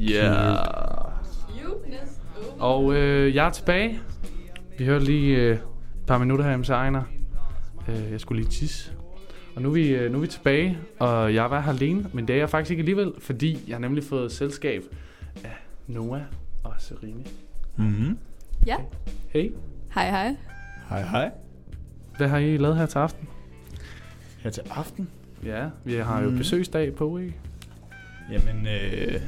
Yeah. Og øh, jeg er tilbage. Vi hørte lige øh, et par minutter her med Ejner. Øh, jeg skulle lige tisse. Og nu er, vi, øh, nu er vi tilbage, og jeg var her alene, men det er jeg faktisk ikke alligevel, fordi jeg har nemlig fået selskab af Noah og Serine. Mhm. Ja. Hey, Hej, hej. Hej, hej. hvad har I lavet her til aften? Her til aften. Ja, vi har jo Mhm. besøgsdag på, ikke? Jamen, øh...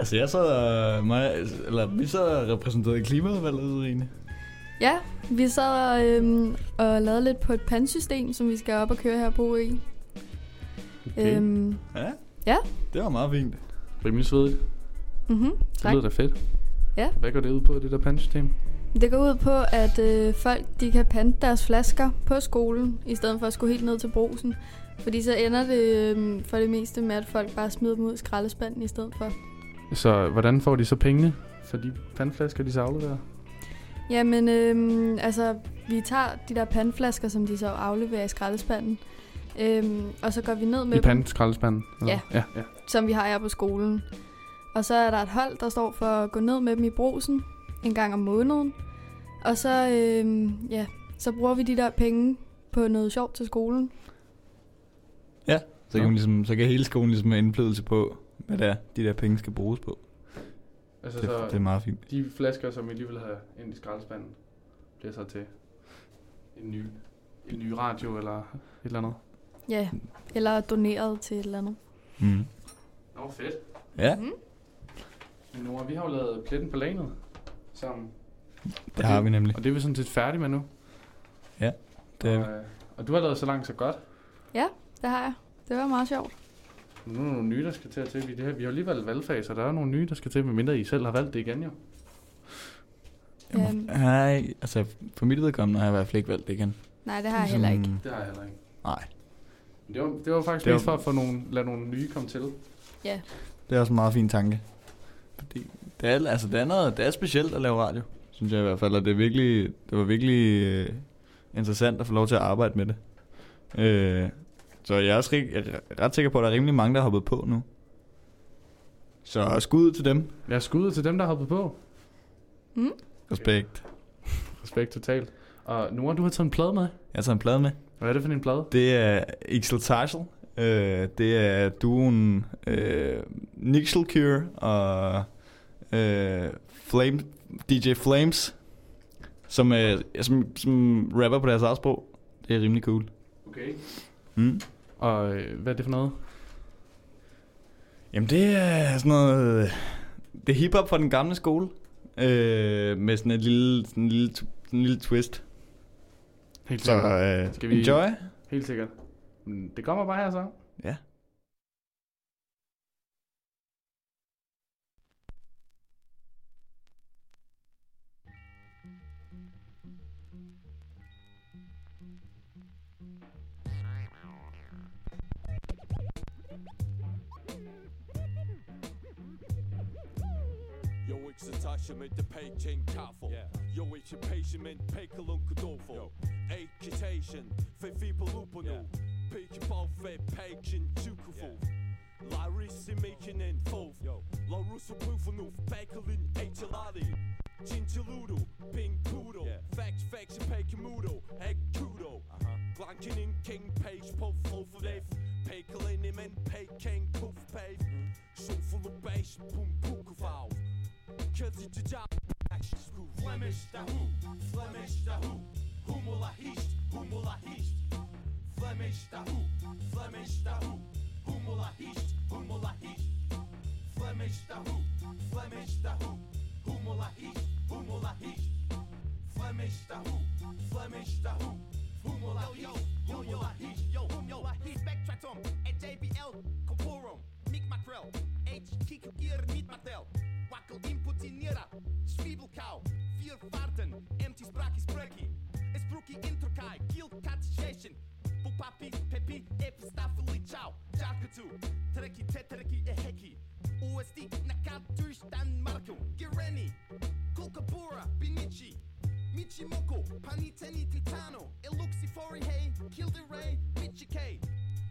Altså, jeg sad mig, eller vi sad og repræsenterede klimaudvalget, Rine. Ja, vi sad og, øhm, og lavede lidt på et pandsystem, som vi skal op og køre her på OE. Okay. Øhm, Ja? Ja. Det var meget fint. Rimelig svedigt. mm-hmm, Det tak. lyder da fedt. Ja. Hvad går det ud på, det der pandsystem? Det går ud på, at øh, folk de kan pante deres flasker på skolen, i stedet for at skulle helt ned til brusen. Fordi så ender det øh, for det meste med, at folk bare smider dem ud i skraldespanden i stedet for. Så hvordan får de så pengene for de pandflasker, de så afleverer? Jamen, øh, altså, vi tager de der pandflasker, som de så afleverer i skraldespanden. Øhm, og så går vi ned med I pandskraldespanden? Ja. ja. ja. som vi har her på skolen. Og så er der et hold, der står for at gå ned med dem i brusen en gang om måneden. Og så, øhm, ja, så bruger vi de der penge på noget sjovt til skolen. Så kan, man ligesom, så kan hele skolen ligesom have indflydelse på, hvad det er, de der penge skal bruges på. Altså, Det, så det er meget fint. de flasker, som I lige vil have ind i skraldespanden, bliver så til en ny, en ny radio eller et eller andet. Ja, eller doneret til et eller andet. Mm. Nå, fedt. Ja, Mm. Men Nora, vi har jo lavet pletten på lanet sammen. det har vi nemlig. Og det er vi sådan set færdige med nu. Det er, Og, øh, og du har lavet så langt så godt. Det har jeg. Det var meget sjovt. Nu er der nogle nye, der skal til at til. Vi, det her, vi har lige valgt valgfag, så der er nogle nye, der skal til, medmindre I selv har valgt det igen jo. Øhm, nej, altså for mit vedkommende har jeg i hvert fald ikke valgt det igen. nej, det har jeg heller ikke. Det har jeg heller ikke. Nej, Men det var, det var faktisk Det var- mest for at få nogle, lade nogle nye komme til. det er også en meget fin tanke. Fordi det er, altså, det er, noget, det er specielt at lave radio, synes jeg i hvert fald. Og det, er virkelig, det var virkelig øh, interessant at få lov til at arbejde med det. Øh, så jeg er også rig, jeg er ret sikker på, at der er rimelig mange, der har hoppet på nu. Så skud ud til dem. Jeg er skuddet til dem, der har hoppet på. Mm? Respekt. Respekt totalt. Og Nora, du har taget en plade med. Jeg har taget en plade med. Hvad er det for en plade? Det er Ixel Tarsel. Øh, det er duen øh, Nixel Cure og øh, Flame, DJ Flames, som, øh, som, som rapper på deres eget sprog. Det er rimelig cool. Okay. Mm. Og øh, hvad er det for noget? Jamen det er sådan noget... Det er hiphop fra den gamle skole. Øh, med sådan et lille, sådan en lille, sådan en lille twist. Helt Så sikkert. øh, Skal vi- enjoy. Helt sikkert. Det kommer bare her så. Ja. Testament de Peking tafel. Yeah. Yo, eet je pacement, pekel een kadovel. Eet je tation, vee people lopen nu. Peetje bal, vee pagin, tukevel. Larry's in making en foof. La Russo proeven pekel in eetje ladi. Chinchaludo, Ping Poodle, yeah. Facts, Facts, en Pekemoodle, Egg Kudo. Uh-huh. Glankin in King Page, Pop Volverleef, pay in him pay Peking Poef Pave. Mm-hmm. full of base boom Poem Koekenvouw pukufau Kedi til job Flemish da hu, Flemish da hu Humula hist, humula hist Flemish da hu, Flemish da hu Humula hist, humula hist Flemish da hu, Flemish da hu Humula hist, humula hist Flemish da hu, Flemish da hu Humula yo, yo, yo, hist, yo, humula hist Spectratum, et JBL, Corporum, Mick Macrel, H. Kikir, niet wackelt in pocinjera, Zwiebelkauw, vier vaarten, empty spraki spreki. Es bruki introkaj, kill kat šešin, bu papi, pepi, ep stafeli čau, čarkatu, treki, tetereki, eheki. USD na katu štan marku, gireni, kulkabura, binichi, Michimoko, paniteni titano, eluxi fori hey, kill the ray, michikei.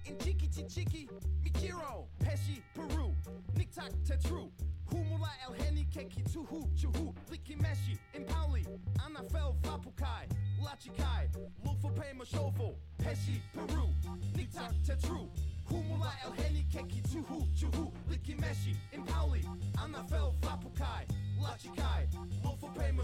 In Chiki Chichiki, Mikiro, Peshi, Peru, Niktak Tetru, Humula El Heni Keki Tuhu Chuhu, Liki Meshi, Impali, Anafel Vapukai, Lachikai, Lufa Pema Shofo, Pesci, Peru, Niktak Tetru, Humula El Heni Keki Tuhu Chuhu, Liki Meshi, Impali, Anafel Vapukai, Lachikai, Lufa Pema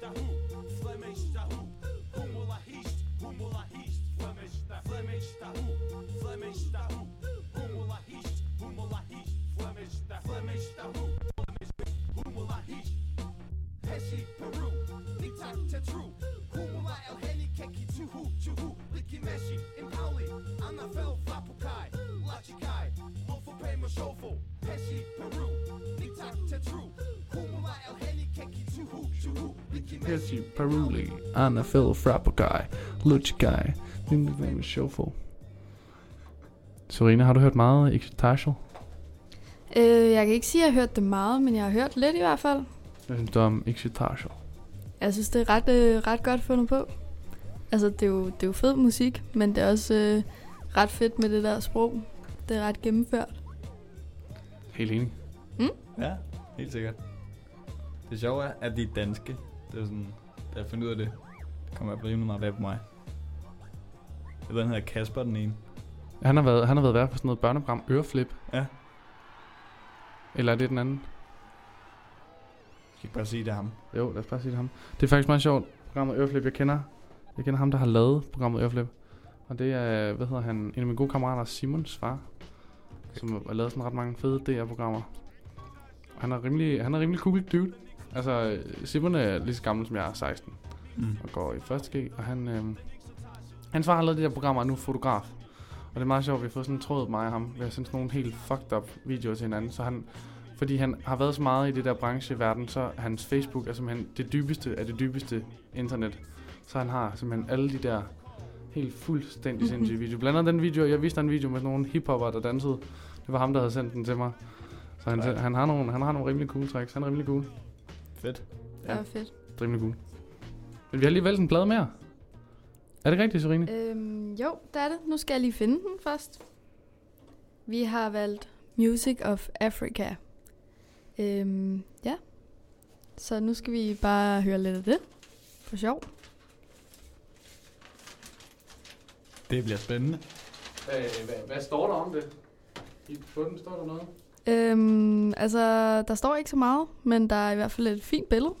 Está. Liki Pesci, Peruli, Anna Phil, Frappagai, Luchigai, Lindevim, Shuffle. Serena, har du hørt meget Exotation? Øh, jeg kan ikke sige, at jeg har hørt det meget, men jeg har hørt lidt i hvert fald. Hvad synes du om Exotation? Jeg synes, det er ret, øh, ret godt fundet på. Altså, det er, jo, det er jo fed musik, men det er også øh, ret fedt med det der sprog. Det er ret gennemført. Helt enig. Ja, helt sikkert. Det sjove er, at de er danske. Det er sådan, da jeg fandt ud af det, det kommer jeg på rimelig meget bag på mig. Jeg ved, han hedder Kasper, den ene. Han har været, han har været vært på sådan noget børneprogram, Øreflip. Ja. Eller er det den anden? Jeg kan ikke bare sige, det er ham. Jo, lad os bare sige det ham. Det er faktisk meget sjovt. Programmet Øreflip, jeg kender, jeg kender ham, der har lavet programmet Øreflip. Og det er, hvad hedder han, en af mine gode kammerater, Simons far. Som har lavet sådan ret mange fede DR-programmer. Og han er rimelig, han er rimelig cool dude. Altså, Simon er lige så gammel som jeg er, 16. Mm. og går i første G, og han, øh, hans far har lavet de der programmer, og er nu fotograf. Og det er meget sjovt, vi har fået sådan en tråd, mig og ham. Vi har sendt sådan nogle helt fucked up videoer til hinanden, så han, fordi han har været så meget i det der brancheverden, så hans Facebook er simpelthen det dybeste af det dybeste internet. Så han har simpelthen alle de der helt fuldstændig sindssyge videoer. Blandt andet den video, jeg viste en video med sådan nogle hiphopper, der dansede. Det var ham, der havde sendt den til mig. Så han, han, har, nogle, han har nogle rimelig cool tricks. Han er rimelig cool. Fedt. Det er fedt. Rimelig cool. Men vi har lige valgt en plade mere. Er det rigtigt, Serine? Øhm, jo, det er det. Nu skal jeg lige finde den først. Vi har valgt Music of Africa. Øhm, ja. Så nu skal vi bare høre lidt af det. For sjov. Det bliver spændende. Hvad, hvad, hvad står der om det? I bunden står der noget? Øhm, altså, der står ikke så meget, men der er i hvert fald et fint billede.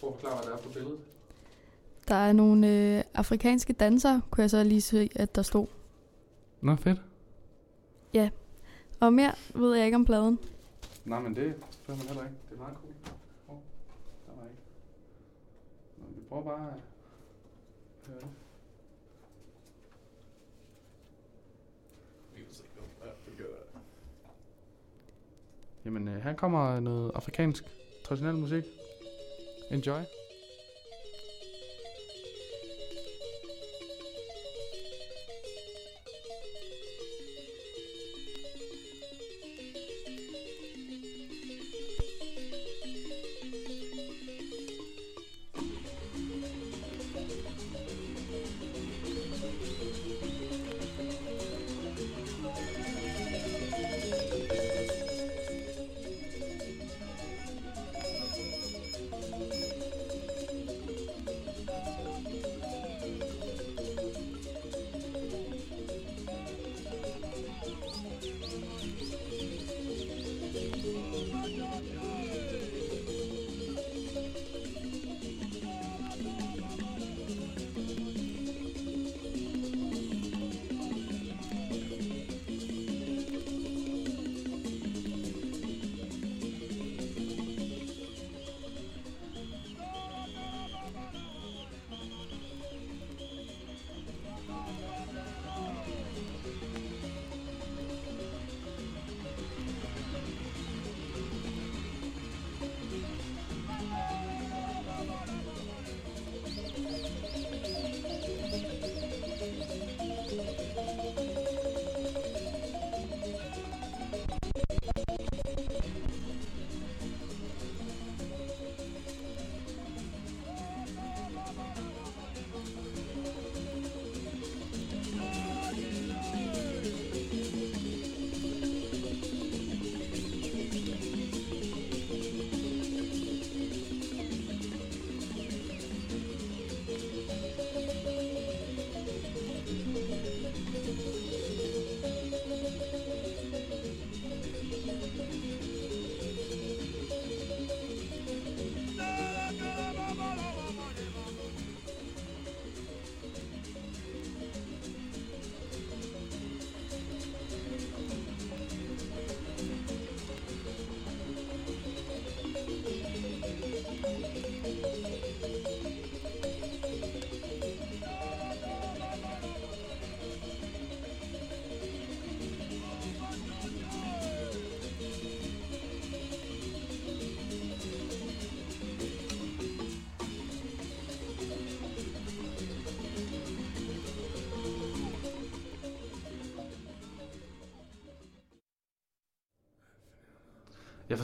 Prøv at forklare, hvad der er på billedet. Der er nogle øh, afrikanske dansere, kunne jeg så lige se, at der stod. Nå, fedt. Og mere ved jeg ikke om pladen. Nej, men det spørger man heller ikke. Det er meget cool. Oh, der var ikke. Nå, vi prøver bare at høre det. Jamen, øh, her kommer noget afrikansk traditionel musik. Enjoy.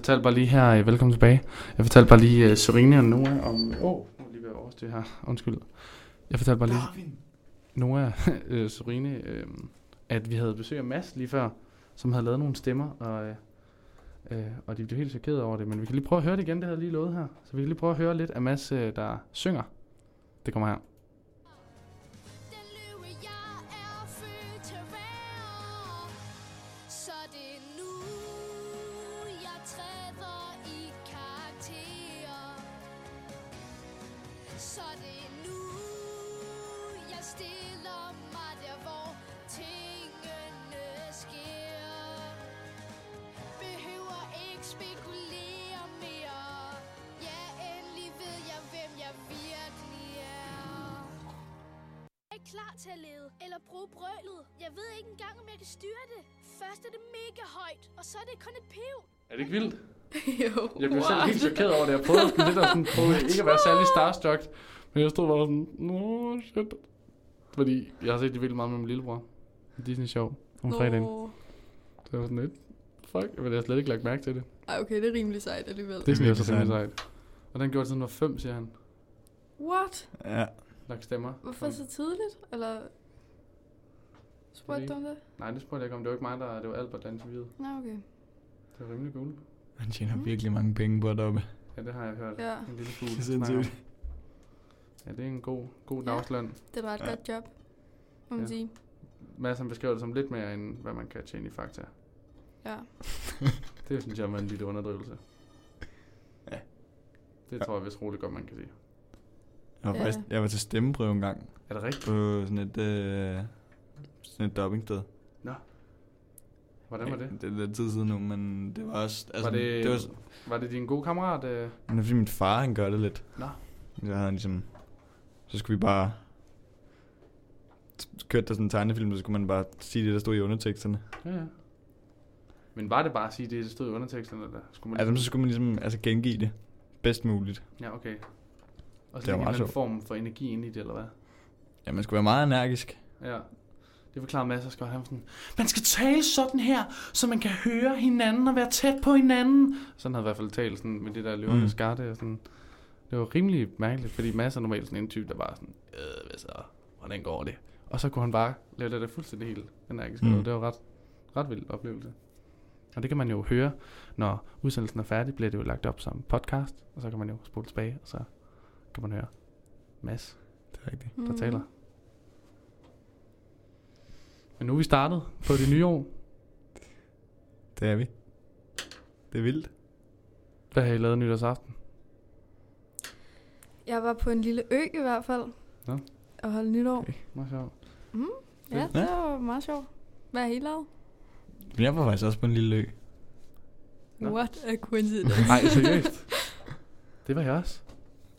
Fortalte bare lige her, øh, velkommen tilbage. Jeg fortalte bare lige uh, Serena og Noah om... Åh, oh, nu lige ved at overstyre her. Undskyld. Jeg fortalte bare lige Noah, uh, Serena, uh, at vi havde besøg af Mads lige før, som havde lavet nogle stemmer, og, uh, uh, og de blev helt chokeret over det. Men vi kan lige prøve at høre det igen, det havde lige lovet her. Så vi kan lige prøve at høre lidt af Mads, uh, der synger. Det kommer her. Jeg ved ikke engang, om jeg kan styre det. Først er det mega højt, og så er det kun et piv. Er det ikke vildt? jo, Jeg blev selv helt chokeret over det. Jeg prøvede sådan lidt at sådan, prøve ikke at være særlig starstruck. Men jeg stod bare sådan, nå shit. Fordi jeg har set det virkelig meget med min lillebror. Disney Show om fredagen. Så jeg var sådan lidt, fuck, men jeg har slet ikke lagt mærke til det. Ej, okay, det er rimelig sejt alligevel. Det synes jeg så virkelig rimelig sejt. Og den gjorde det den var fem, siger han. What? Ja. Lagt stemmer. Hvorfor så tidligt? Eller... Spurgte du om det? Nej, det spurgte jeg ikke om. Det var ikke mig, der... Det var Albert, der interviewede. Nå, okay. Det var rimelig cool. Han tjener Mm. virkelig mange penge på deroppe. Ja, det har jeg hørt. Ja. En lille fugl. Det er sindssygt. Ja, det er en god, god Ja. dagsløn. Det var et Ja. godt job, må man Ja. sige. Mads han beskriver det som lidt mere, end hvad man kan tjene i Fakta. Ja. Det synes jeg var en lille underdrivelse. Ja. Det Ja. tror jeg vist roligt godt, man kan sige. Jeg var Ja. faktisk jeg var til stemmeprøve en gang Er det rigtigt? på sådan et, øh, sådan et doppingsted. Hvordan var det? Det er lidt tid siden nu, men det var også... Altså, var, det, det var, var det din gode kammerat? Øh? men det er fordi min far, han gør det lidt. Nå. Så havde han ligesom... Så skulle vi bare... Kørte der sådan en tegnefilm, så skulle man bare sige det, der stod i underteksterne. Ja, ja. Men var det bare at sige det, der stod i underteksterne? Eller skulle man Altså, så skulle man ligesom altså, gengive det bedst muligt. Ja, okay. Og Det så var en form for energi ind i det, eller hvad? Ja, man skulle være meget energisk. Ja. Det forklarer masser af Han var sådan, man skal tale sådan her, så man kan høre hinanden og være tæt på hinanden. Sådan havde jeg i hvert fald talt sådan, med det der løvende Mm. mm. skarte. Og sådan. Det var rimelig mærkeligt, fordi masser er normalt sådan en type, der bare sådan, øh, hvad så, hvordan går det? Og så kunne han bare lave det der fuldstændig helt energisk. Mm. Mm. Det var ret, ret vild oplevelse. Og det kan man jo høre, når udsendelsen er færdig, bliver det jo lagt op som podcast, og så kan man jo spole tilbage, og så kan man høre Mads, Det er rigtigt. der Mhm. taler. Men nu er vi startet på det nye år. Det er vi. Det er vildt. Hvad har I lavet nytårsaften? Jeg var på en lille ø i hvert fald. Nå. Og holdt nytår. Okay. Meget sjovt. Ja, Ja. det var meget sjovt. Hvad har I lavet? Men jeg var faktisk også på en lille ø. Nå. What a coincidence. Nej, seriøst. Det var jeg også.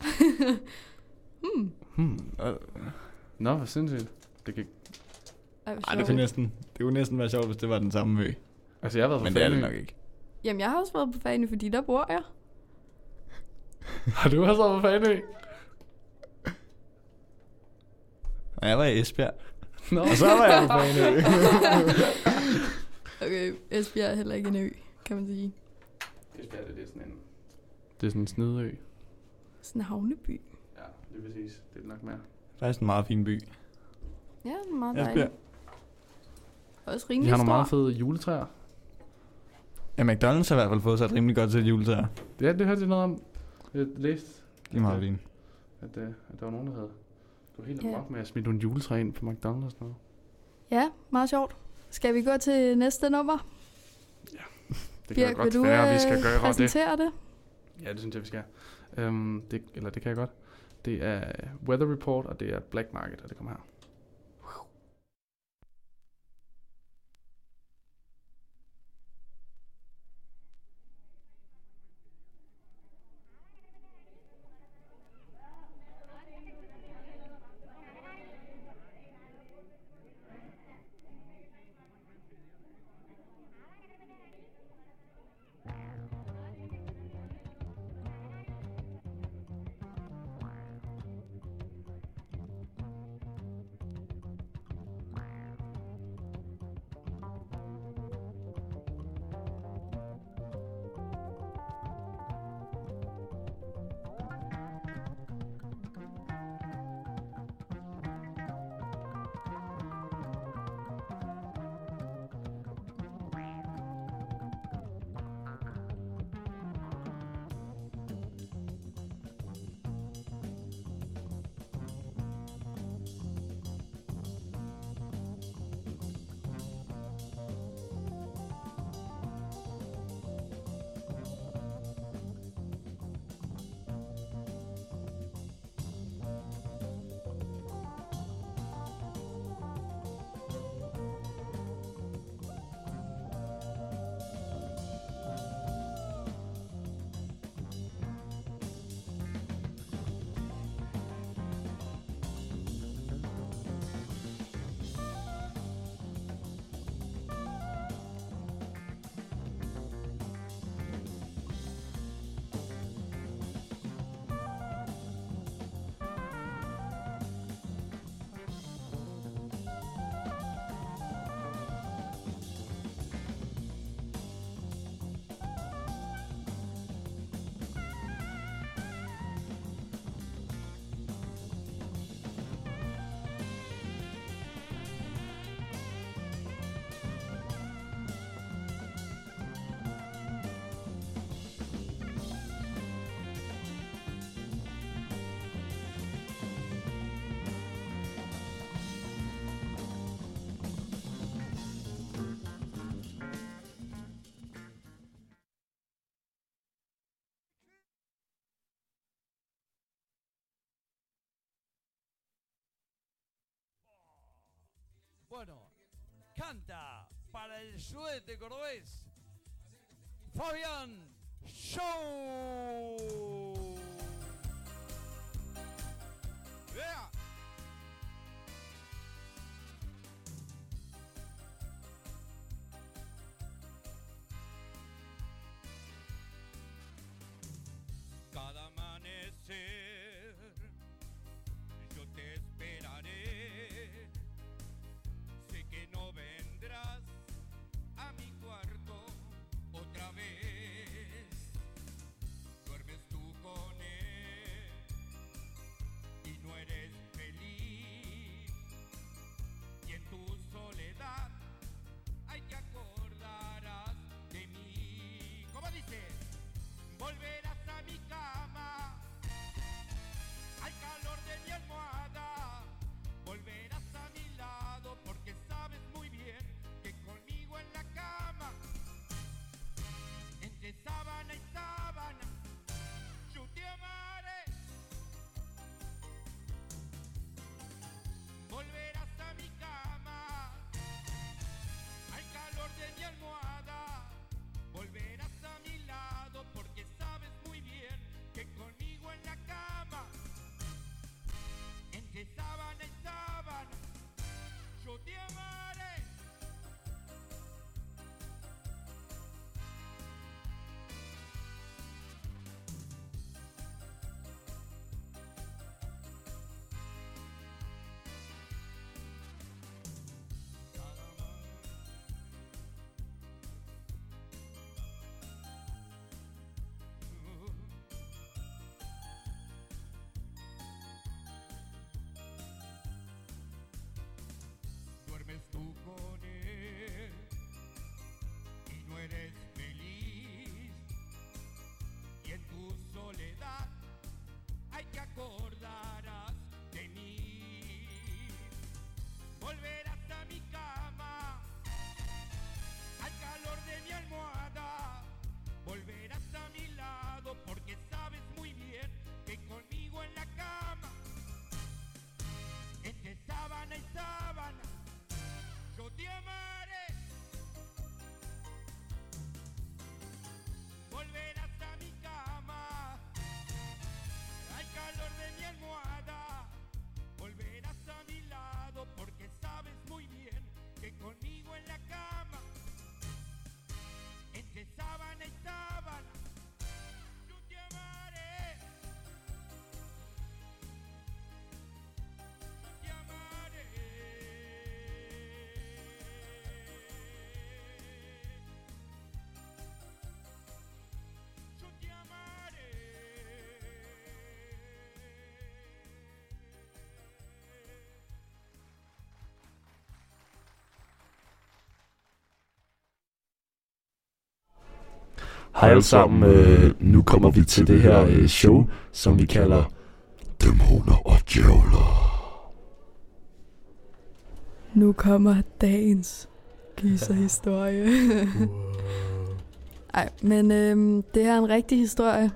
hmm. Hmm. Nå, hvor sindssygt. Det kan... Ej, Ej, det kunne næsten, det kunne næsten være sjovt, hvis det var den samme ø. Altså, jeg har været på Men det er det nok ikke. Jamen, jeg har også været på Fanø, fordi der bor jeg. Har du også været på Fanø? Og jeg var i Esbjerg. Nå. Og så var jeg på Fanø. Okay, Esbjerg er heller ikke en ø, kan man sige. Esbjerg, det er sådan en... Det er sådan en snedeø. Sådan en havneby. Ja, det er præcis. Det er nok mere. Faktisk en meget fin by. Ja, meget Esbjerg. Også rimelig har nogle stor. meget fede juletræer. Ja, McDonald's har i hvert fald fået sig et rimelig godt til juletræer. Ja, det hørte jeg noget om. Jeg læste, De er meget fine. at, øh, at der var nogen, der havde... Du var helt Ja. amok med at smide nogle juletræer ind på McDonald's og sådan noget. Ja, meget sjovt. Skal vi gå til næste nummer? Det kan Birk, godt vil du være, at vi øh, skal gøre det. præsentere det? Ja, det synes jeg, vi skal. Um, det, eller det kan jeg godt. Det er Weather Report, og det er Black Market, og det kommer her. Bueno, canta para el sudeste cordobés Fabián Show. Vea. Tú con él y no eres feliz. Y en tu soledad hay que acordarás Hej alle sammen, øh, nu kommer vi til det her øh, show, som vi kalder Dæmoner og Djævler. Nu kommer dagens gyserhistorie. Ej, men øhm, det her er en rigtig historie,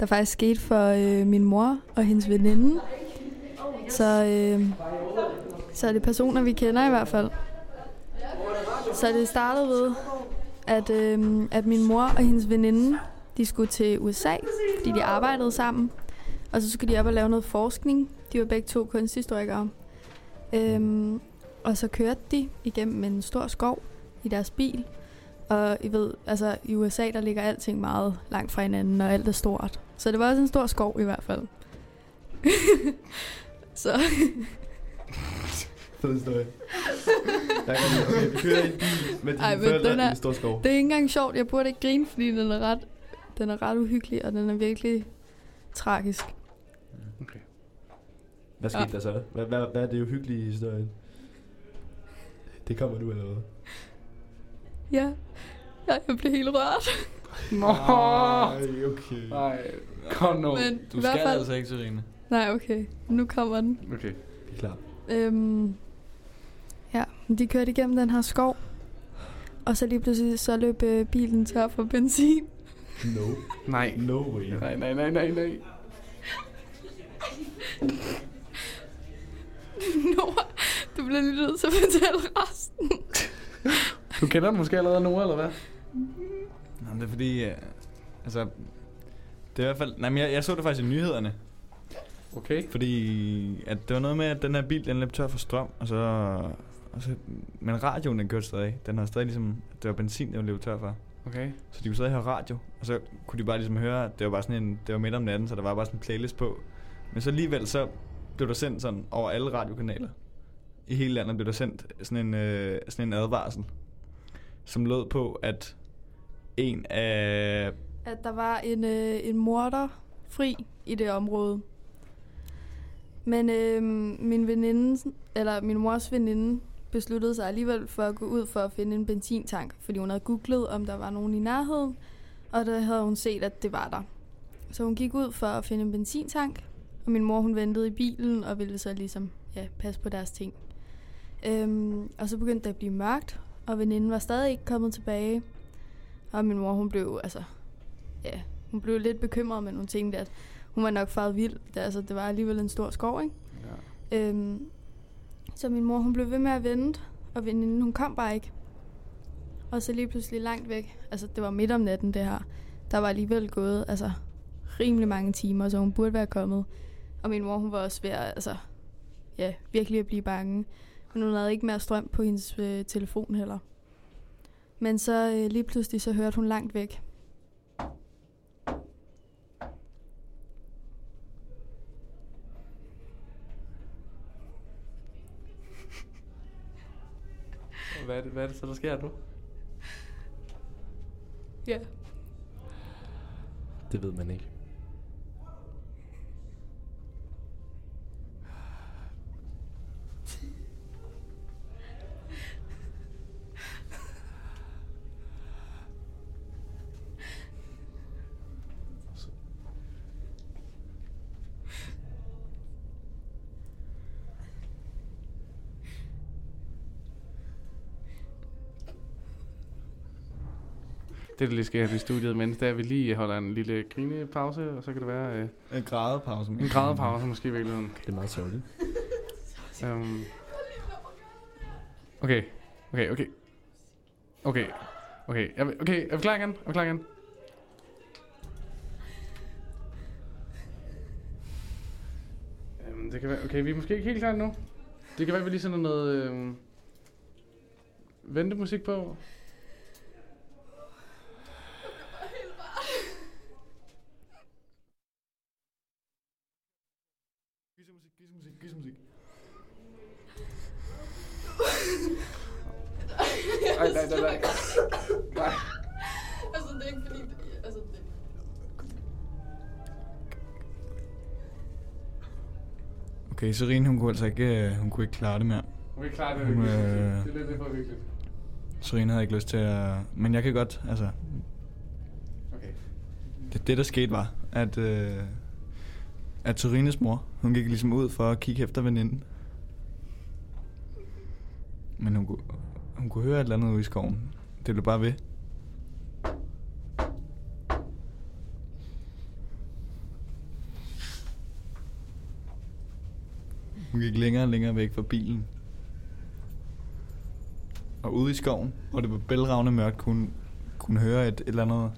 der faktisk skete for øh, min mor og hendes veninde. Så, øh, så er det personer, vi kender i hvert fald. Så det startede ved, at, øh, at min mor og hendes veninde, de skulle til USA, fordi de arbejdede sammen. Og så skulle de op og lave noget forskning. De var begge to kunsthistorikere. Øhm, og så kørte de igennem en stor skov i deres bil. Og I ved, altså i USA, der ligger alting meget langt fra hinanden, og alt er stort. Så det var også en stor skov i hvert fald. så Fed historie. Jeg kan okay, vi kører i en bil med dine Ej, forældre den i er- en stor skov. det er ikke engang sjovt. Jeg burde ikke grine, fordi den er ret, den er ret uhyggelig, og den er virkelig tragisk. Okay. Hvad skete Ja. der så? Hvad, hvad, hvad er det uhyggelige i historien? Det kommer nu eller hvad? Ja, ja jeg blev helt rørt. Nå, Ej, okay. nej, kom nu. Men Du i skal fald... altså ikke, Serena. Nej, okay. Nu kommer den. Okay. Vi er klar. Øhm, de kørte igennem den her skov. Og så lige pludselig så løb øh, bilen tør for benzin. No. Nej. No way. Nej, nej, nej, nej, nej. Nora, Du bliver lige nødt til at fortælle resten. Du kender den måske allerede nu, eller hvad? Nå, men det er fordi, øh, altså, det er i hvert fald, nej, men jeg, jeg så det faktisk i nyhederne, Okay. fordi at det var noget med, at den her bil, den løb tør for strøm, og så, og så men radioen, den kørte stadig. Den har stadig ligesom, det var benzin, den løb tør for. Okay. Så de kunne stadig høre radio, og så kunne de bare ligesom høre, at det var bare sådan en, det var midt om natten, så der var bare sådan en playlist på. Men så alligevel, så blev der sendt sådan over alle radiokanaler. I hele landet blev der sendt sådan en, øh, sådan en advarsel, som lød på, at en af... At der var en, øh, en morder fri i det område. Men øh, min veninde, eller min mors veninde, besluttede sig alligevel for at gå ud for at finde en benzintank, fordi hun havde googlet, om der var nogen i nærheden, og der havde hun set, at det var der. Så hun gik ud for at finde en benzintank, og min mor hun ventede i bilen og ville så ligesom ja, passe på deres ting. Øhm, og så begyndte det at blive mørkt, og veninden var stadig ikke kommet tilbage. Og min mor hun blev altså ja, hun blev lidt bekymret, men hun tænkte, at hun var nok faret vild. Det, altså, det var alligevel en stor skov, ikke? Ja. Øhm, så min mor, hun blev ved med at vente, og veninden, hun kom bare ikke. Og så lige pludselig langt væk, altså det var midt om natten det her, der var alligevel gået altså, rimelig mange timer, så hun burde være kommet. Og min mor, hun var også ved at, altså, ja, virkelig at blive bange. Men hun havde ikke mere strøm på hendes øh, telefon heller. Men så øh, lige pludselig, så hørte hun langt væk. Hvad er, det, hvad er det så, der sker nu? Ja. Det ved man ikke. Det, der lige sker her i studiet, mens er, at vi lige holder en lille grinepause, og så kan det være øh, En grædepause. en grædepause måske i virkeligheden. Det er meget sørgeligt. Um, okay, okay, okay. Okay, okay, er vi, okay, er vi klar igen? Er vi klar igen? Um, det kan være, okay, vi er måske ikke helt klar nu. Det kan være, at vi lige sender noget øhm, ventemusik på. Okay, Serine, hun kunne altså ikke, øh, hun kunne ikke klare det mere. Okay, klar, det er Hun, virkelig. øh, Det er lidt, det er for virkelig. Serine havde ikke lyst til at... Men jeg kan godt, altså... Okay. Det, det der skete var, at... Øh, at Serines mor, hun gik ligesom ud for at kigge efter veninden. Men hun kunne, hun kunne høre et eller andet ude i skoven. Det blev bare ved. Hun gik længere og længere væk fra bilen. Og ude i skoven, hvor det var bælragende mørkt, kunne hun kunne høre et, et eller andet...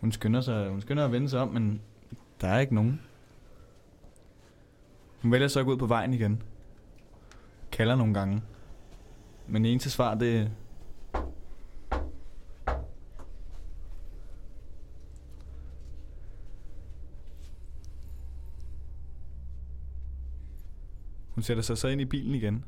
Hun skynder sig, hun skynder at vende sig om, men der er ikke nogen. Hun vælger så at gå ud på vejen igen. Kalder nogle gange. Men eneste svar, det Hun sætter sig så ind i bilen igen.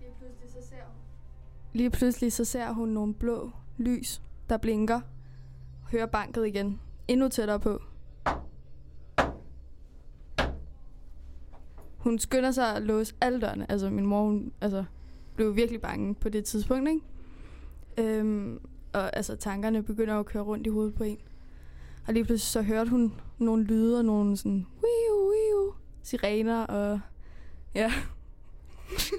Lige pludselig så ser hun... Lige pludselig så ser hun nogle blå lys, der blinker. Hører banket igen. Endnu tættere på. Hun skynder sig at låse alle dørene. Altså min mor, hun altså, blev virkelig bange på det tidspunkt, ikke? Øhm, og altså tankerne begynder at køre rundt i hovedet på en. Og lige pludselig så hørte hun nogle lyde og nogle sådan wiu, wiu, sirener og Ja.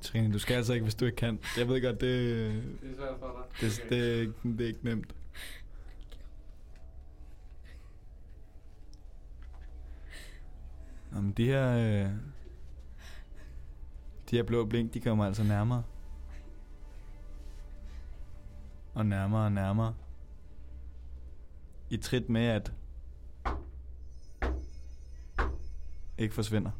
Trine, du skal altså ikke, hvis du ikke kan. Jeg ved godt, det, Det er svært for dig. det, det, er, ikke, det er ikke nemt. Nå, men de her... Øh, de her blå blink, de kommer altså nærmere. Og nærmere og nærmere. I trit med, at... Ikke forsvinder.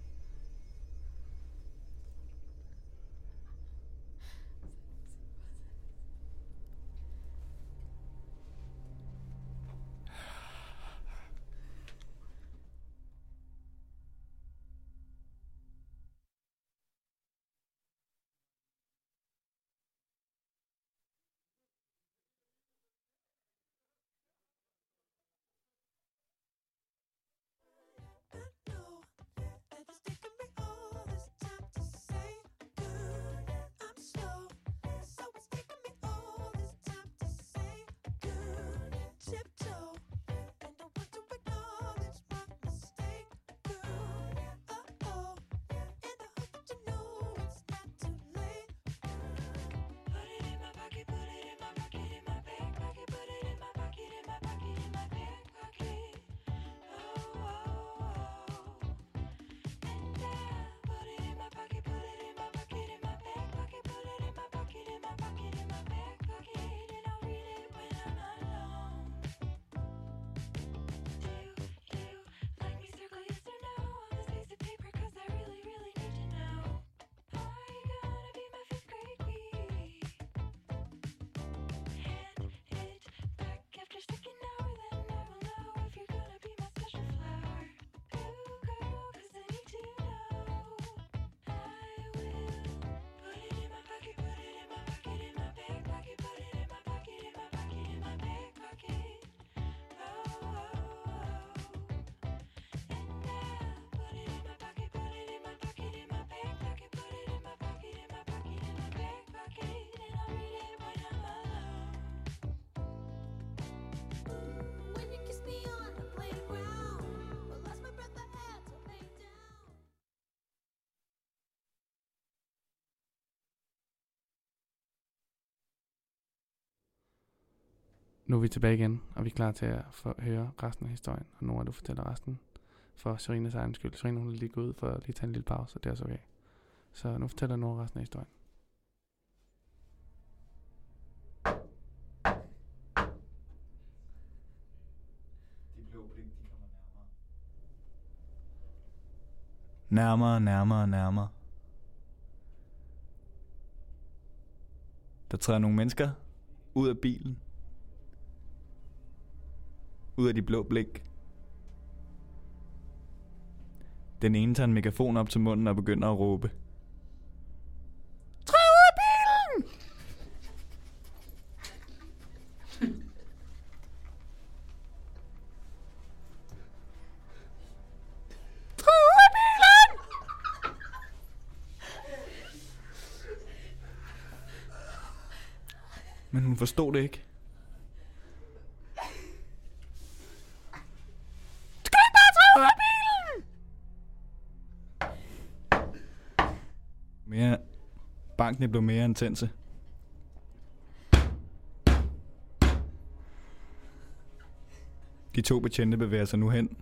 Nu er vi tilbage igen, og vi er klar til at få, høre resten af historien. Og nu er du fortæller resten for Serinas egen skyld. Serena hun er lige gået ud for at lige tage en lille pause, og det er også okay. Så nu fortæller Nora resten af historien. De blå blink, de kommer nærmere. Nærmere, nærmere, nærmere. Der træder nogle mennesker ud af bilen. Ud af de blå blik. Den ene tager en megafon op til munden og begynder at råbe. Træd ud af bilen! Træd ud af bilen! Men hun forstod det ikke. Bankene blev mere intense. De to betjente bevæger sig nu hen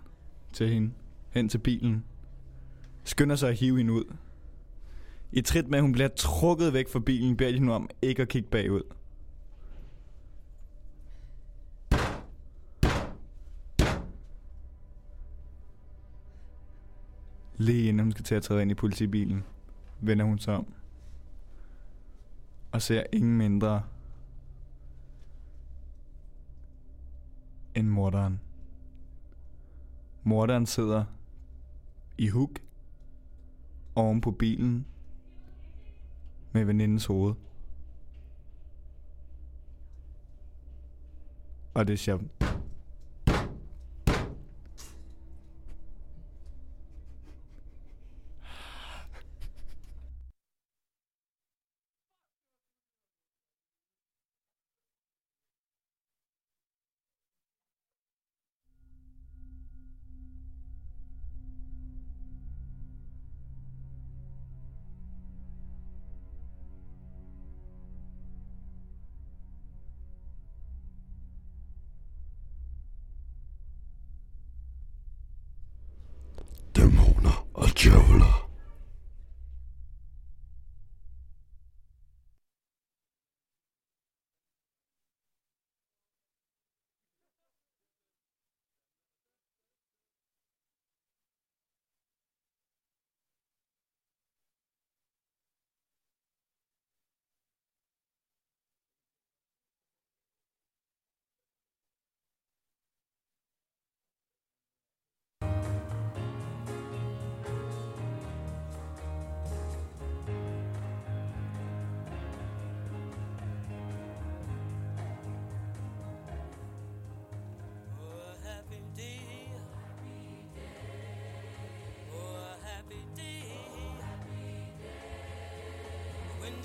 til hende. Hen til bilen. Skynder sig at hive hende ud. I trit med, at hun bliver trukket væk fra bilen, beder de hende om ikke at kigge bagud. Lige inden hun skal til at træde ind i politibilen, vender hun sig om. Og ser ingen mindre end morderen. Morderen sidder i huk oven på bilen med venindens hoved. Og det er sjovt.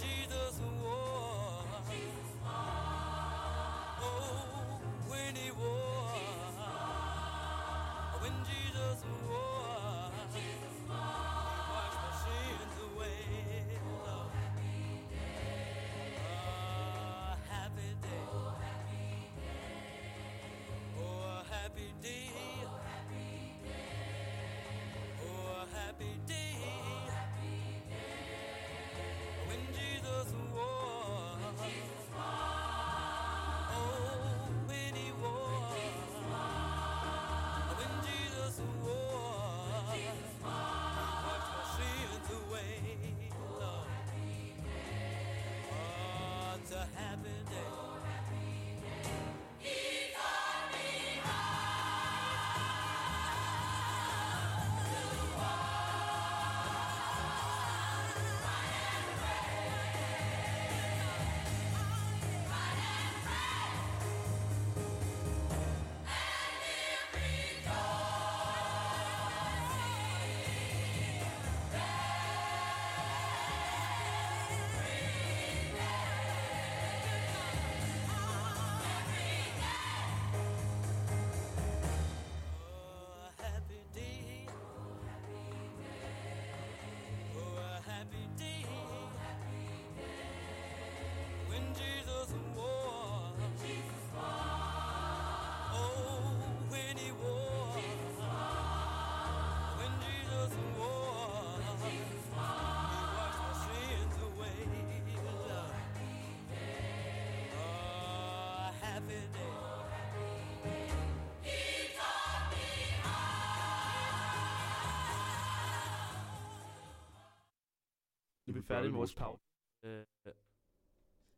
Jesus wore. Oh, when he wore. Oh, oh, when Jesus wore. He washed my sins away. Oh, happy day. Oh, happy day. Oh, happy day. Oh, Oh, it's a vi færdige med vores pause. Øh,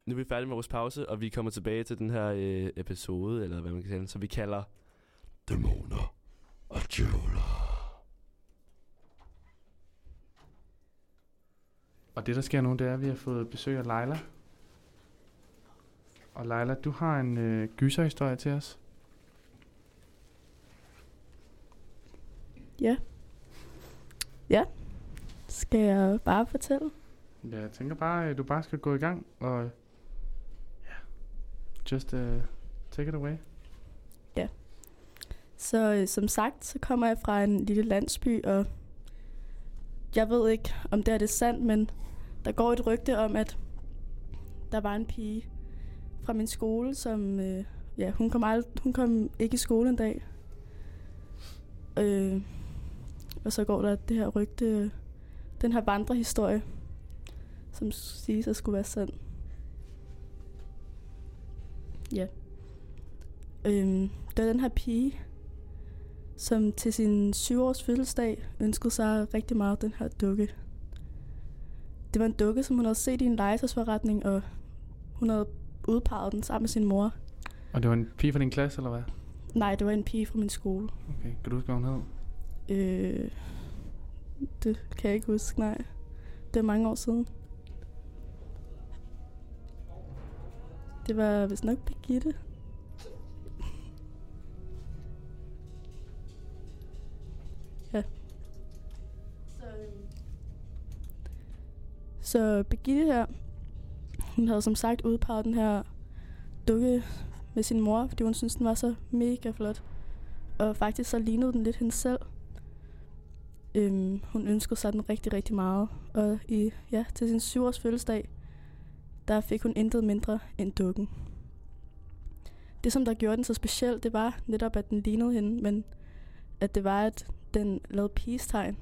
nu er vi færdige med vores pause, og vi kommer tilbage til den her øh, episode, eller hvad man kan kalde den, som vi kalder Dæmoner og Djævler. Og det, der sker nu, det er, at vi har fået besøg af Leila. Og Leila, du har en øh, gyserhistorie til os. Ja. Ja. Skal jeg bare fortælle? Ja, jeg tænker bare, at du bare skal gå i gang, og ja, just uh, take it away. Ja. Så øh, som sagt, så kommer jeg fra en lille landsby, og jeg ved ikke, om det er det sandt, men der går et rygte om, at der var en pige fra min skole, som, øh, ja, hun kom, ald- hun kom ikke i skole en dag. Øh, og så går der det her rygte, øh, den her vandrehistorie, som siges at skulle være sand. Ja. Øh, der er den her pige, som til sin syvårs fødselsdag ønskede sig rigtig meget den her dukke. Det var en dukke, som hun havde set i en legetøjsforretning, og hun havde udpeget den sammen med sin mor. Og det var en pige fra din klasse, eller hvad? Nej, det var en pige fra min skole. Okay, kan du huske, hvad hun hed? Øh, det kan jeg ikke huske, nej. Det er mange år siden. Det var vist nok Birgitte. ja. Så, øhm, så Birgitte her, hun havde som sagt udpeget den her dukke med sin mor, fordi hun syntes, den var så mega flot. Og faktisk så lignede den lidt hende selv. Øhm, hun ønskede sig den rigtig, rigtig meget. Og i, ja, til sin syvårs fødselsdag, der fik hun intet mindre end dukken. Det, som der gjorde den så speciel, det var netop, at den lignede hende, men at det var, at den lavede peace-tegn.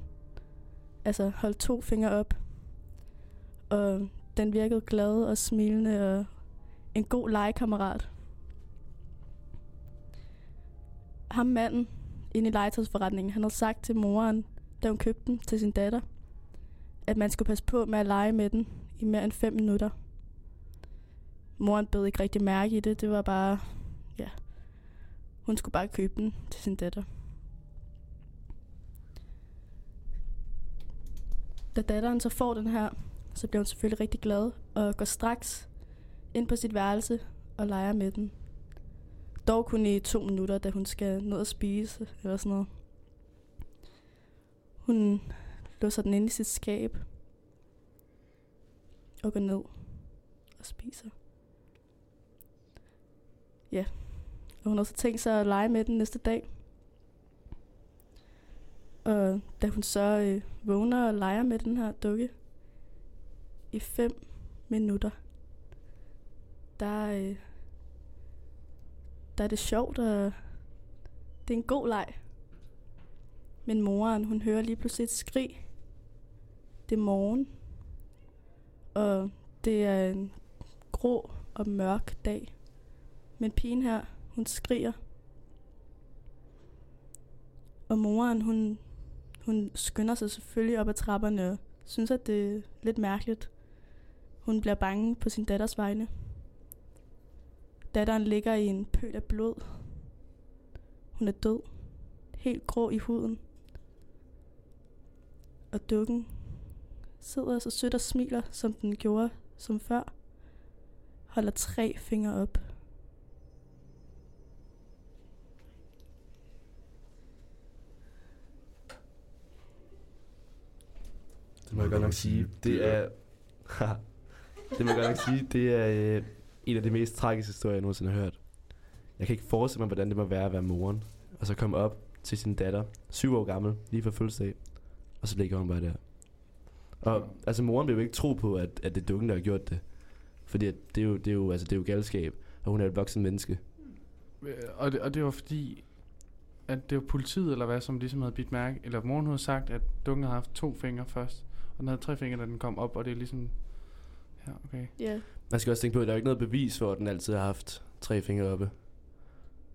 Altså holdt to fingre op. Og den virkede glad og smilende og en god legekammerat. Ham manden inde i legetøjsforretningen, han havde sagt til moren, da hun købte den til sin datter, at man skulle passe på med at lege med den i mere end 5 minutter. Moren bød ikke rigtig mærke i det, det var bare, ja, hun skulle bare købe den til sin datter. Da datteren så får den her, så bliver hun selvfølgelig rigtig glad og går straks ind på sit værelse og leger med den. Dog kun i to minutter, da hun skal ned og spise eller sådan noget. Hun låser den ind i sit skab. og går ned og spiser. Ja, og hun har så tænkt sig at lege med den næste dag. Og da hun så øh, vågner og leger med den her dukke i 5 minutter, der, øh, der er det sjovt, og det er en god leg. Men moren, hun hører lige pludselig et skrig. Det er morgen, og det er en grå og mørk dag. Men pigen her, hun skriger. Og moren, hun, hun skynder sig selvfølgelig op ad trapperne og synes, at det er lidt mærkeligt. Hun bliver bange på sin datters vegne. Datteren ligger i en pøl af blod. Hun er død. Helt grå i huden. Og dukken sidder så sødt og smiler, som den gjorde som før. Holder tre fingre op. Det må jeg godt nok sige. Det er... det må jeg godt nok sige, det er øh, en af de mest tragiske historier, jeg nogensinde har hørt. Jeg kan ikke forestille mig, hvordan det må være at være moren. Og så komme op til sin datter, syv år gammel, lige for fødselsdag. Og så ligger hun bare der. Og altså moren vil jo ikke tro på, at, at det er dukken, der har gjort det. Fordi at det, er jo, det, er jo, altså, det er jo galskab. Og hun er et voksen menneske. Øh, Og det, og det var fordi, at det var politiet, eller hvad, som ligesom havde bidt mærke, eller moren havde sagt, at dukken havde haft to fingre først, den havde tre fingre, da den kom op, og det er ligesom, ja, okay. Ja, Man skal også tænke på, at der er jo ikke noget bevis for, at den altid har haft tre fingre oppe.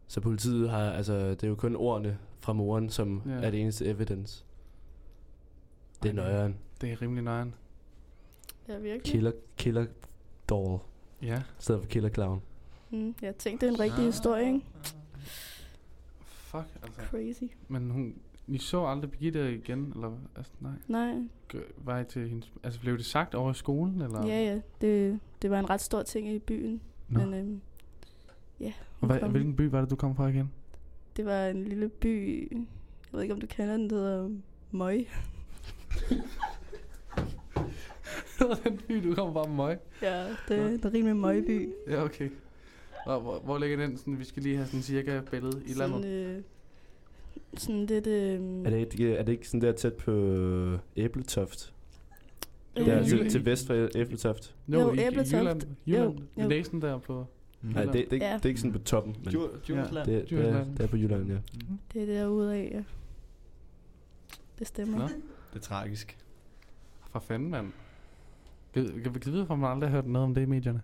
Så politiet har, altså, det er jo kun ordene fra moren, som Ja. ja. er det eneste evidence. Det er Ej, nøjeren. Det er rimelig nøjeren. ja virkelig. Killer, killer doll. Ja, I stedet for killer clown. Mm, jeg tænkte, det er en rigtig historie, ikke? fuck, altså. Crazy. Men hun, I så aldrig Birgitte igen, eller altså, nej, Nej, var I til hendes, altså blev det sagt over i skolen, eller? ja, ja. Det, det var en ret stor ting i byen. Nå. Men øhm, ja, Og hvad, hvilken by var det, du kom fra igen? det var en lille by, jeg ved ikke, om du kender den, der hedder Møg. den by, du kom fra, Møg. Ja, det er en rimelig møgby. Ja, okay. Hvor, hvor, hvor ligger den? Sådan, vi skal lige have sådan cirka billede i Sådan, landet. øh, sådan lidt... Øh, Er det, ikke, er det ikke sådan der tæt på Æbletoft? øh, Der er til, til vest for Æbletoft. Jo, i Æbletoft. Jylland. Jylland. Jo, jo. Læsen der på... Nej, det, det, er ikke- Ja. det er ikke sådan på toppen, men Djursland. det, det, er, det er på Jylland, ja. det er derude af, ja. Det stemmer. Nå. Det er tragisk. For fanden, mand. Kan, vi vide, hvorfor man aldrig har hørt noget om det i medierne?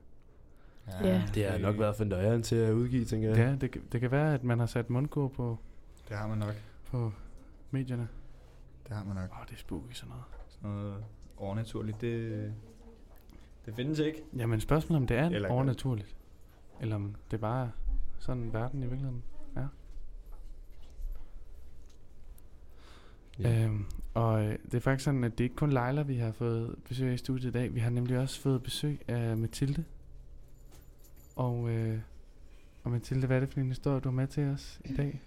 Ja. Det har nok været for nøjeren til at udgive, tænker jeg. Ja, det, kan- det kan være, at man har sat mundkur på, Det har man nok. på medierne. Det har man nok. Åh, oh, det er spooky sådan noget. Sådan noget overnaturligt, det, det findes ikke. Jamen spørgsmålet om det er Eller overnaturligt. Eller om det bare er sådan verden i virkeligheden. Ja. Ja. Øhm, og øh, det er faktisk sådan, at det er ikke kun Leila, vi har fået besøg af i studiet i dag. Vi har nemlig også fået besøg af Mathilde. Og, øh, og Mathilde, hvad er det for en historie, du har med til os i dag?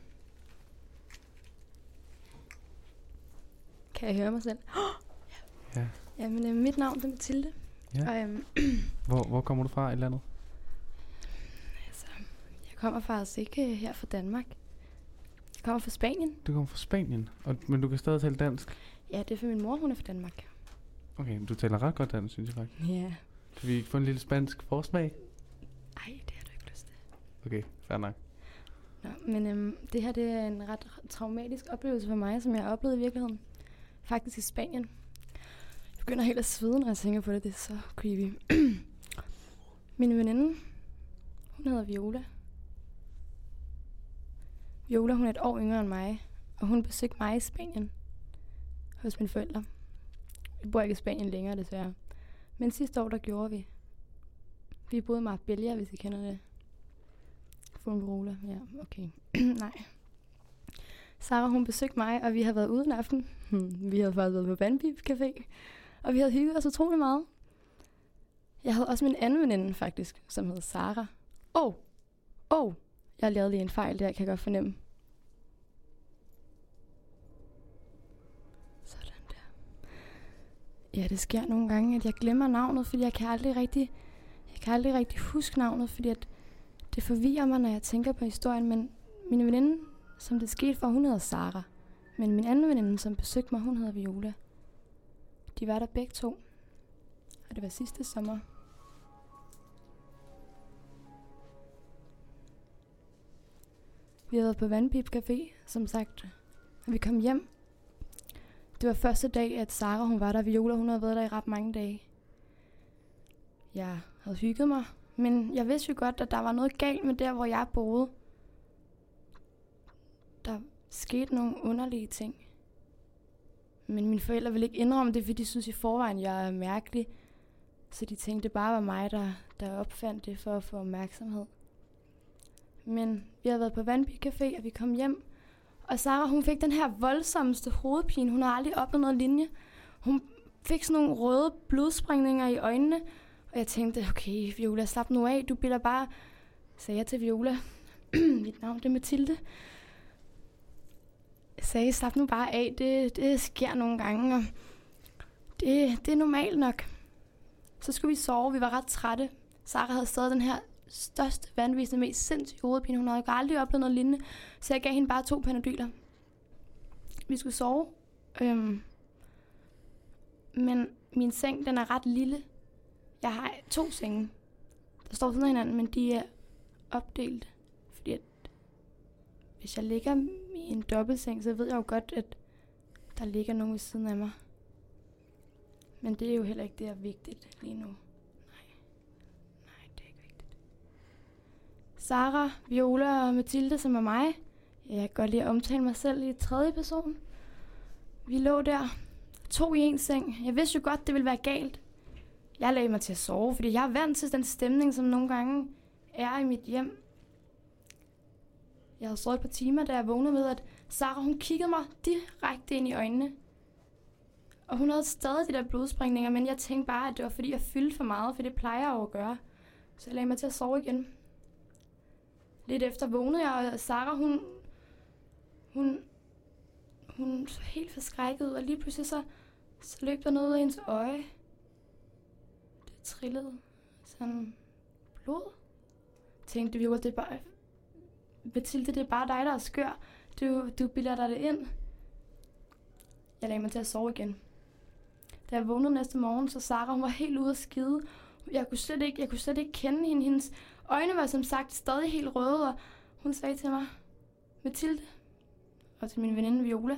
Kan jeg høre mig selv? Ja. Jamen, øh, mit navn er Mathilde. Ja. Og øhm, Hvor, hvor kommer du fra i landet? altså, jeg kommer faktisk ikke øh, her fra Danmark. Jeg kommer fra Spanien. Du kommer fra Spanien, og, men du kan stadig tale dansk. Ja, det er for min mor, hun er fra Danmark. Okay, du taler ret godt dansk, synes jeg faktisk. Ja. Kan vi ikke få en lille spansk forsmag? Ej, det har du ikke lyst til. Okay, fair nok. Nå, men øhm, det her det er en ret traumatisk oplevelse for mig, som jeg har oplevet i virkeligheden. Faktisk i Spanien. Jeg begynder helt at svede, når jeg tænker på det. Det er så creepy. Min veninde, hun hedder Viola. Viola, hun er et år yngre end mig, og hun besøgte mig i Spanien hos mine forældre. Vi bor ikke i Spanien længere, desværre. Men sidste år, der gjorde vi. Vi boede i Marbella, hvis I kender det. Fungerola, ja, okay. Nej. Sara hun besøgte mig, og vi har været ude en aften. Hmm, vi har faktisk været på Vandbib Café, og vi havde hygget os utrolig meget. Jeg havde også min anden veninde, faktisk, som hed Sara. Åh, oh, åh, oh, jeg lavede lige en fejl der, kan jeg godt fornemme. Sådan der. Ja, det sker nogle gange, at jeg glemmer navnet, fordi jeg kan aldrig rigtig, jeg kan aldrig rigtig huske navnet, fordi at det forvirrer mig, når jeg tænker på historien. Men min veninde, som det skete for, hun hedder Sara. Men min anden veninde, som besøgte mig, hun hedder Viola. De var der begge to. Og det var sidste sommer. Vi havde været på Vandpip Café, som sagt. Og vi kom hjem. Det var første dag, at Sara hun var der. Viola hun havde været der i ret mange dage. Jeg havde hygget mig. Men jeg vidste jo godt, at der var noget galt med der, hvor jeg boede. Skete nogle underlige ting. Men mine forældre ville ikke indrømme det, fordi de synes i forvejen, jeg er mærkelig. Så de tænkte, det bare var mig, der, der opfandt det for at få opmærksomhed. Men vi havde været på Vandby Café, og vi kom hjem. Og Sara, hun fik den her voldsomste hovedpine. Hun har aldrig oplevet noget linje. Hun fik sådan nogle røde blodspringninger i øjnene. Og jeg tænkte, okay, Viola, slap nu af. Du bliver bare, sagde jeg til Viola. Mit navn det er Mathilde. Sagde, slap nu bare af. Det, det sker nogle gange, og det, det er normalt nok. Så skulle vi sove. Vi var ret trætte. Sara havde stadig den her største vanvittige, mest sindssyge hovedpine. Hun havde aldrig oplevet noget lignende. Så jeg gav hende bare to panadyler. Vi skulle sove. Øhm, men min seng, den er ret lille. Jeg har to senge. Der står sådan hinanden, men de er opdelt. Fordi at hvis jeg ligger i en dobbeltseng, så ved jeg jo godt, at der ligger nogen ved siden af mig. Men det er jo heller ikke det, der er vigtigt lige nu. Nej, nej, det er ikke vigtigt. Sara, Viola og Mathilde, som er mig. Jeg kan godt lide at omtale mig selv i tredje person. Vi lå der, to i en seng. Jeg vidste jo godt, det ville være galt. Jeg lagde mig til at sove, fordi jeg er vant til den stemning, som nogle gange er i mit hjem. Jeg havde sovet et par timer, da jeg vågnede med, at Sara hun kiggede mig direkte ind i øjnene. Og hun havde stadig de der blodspringninger, men jeg tænkte bare, at det var fordi, jeg fyldte for meget, for det plejer jeg jo at gøre. Så jeg lagde mig til at sove igen lidt efter vågnede jeg, og Sara, hun, hun, hun så helt forskrækket ud, og lige pludselig så, så løb der noget ud af hendes øje. Det trillede sådan blod. Jeg tænkte, vi at det bare, Mathilde, det er bare dig, der er skør. Du, du bilder dig det ind. Jeg lagde mig til at sove igen. Da jeg vågnede næste morgen, så Sara, hun var helt ude at skide. Jeg kunne slet ikke, jeg kunne slet ikke kende hende. Hendes øjne var som sagt stadig helt røde, og hun sagde til mig, Mathilde, og til min veninde Viola,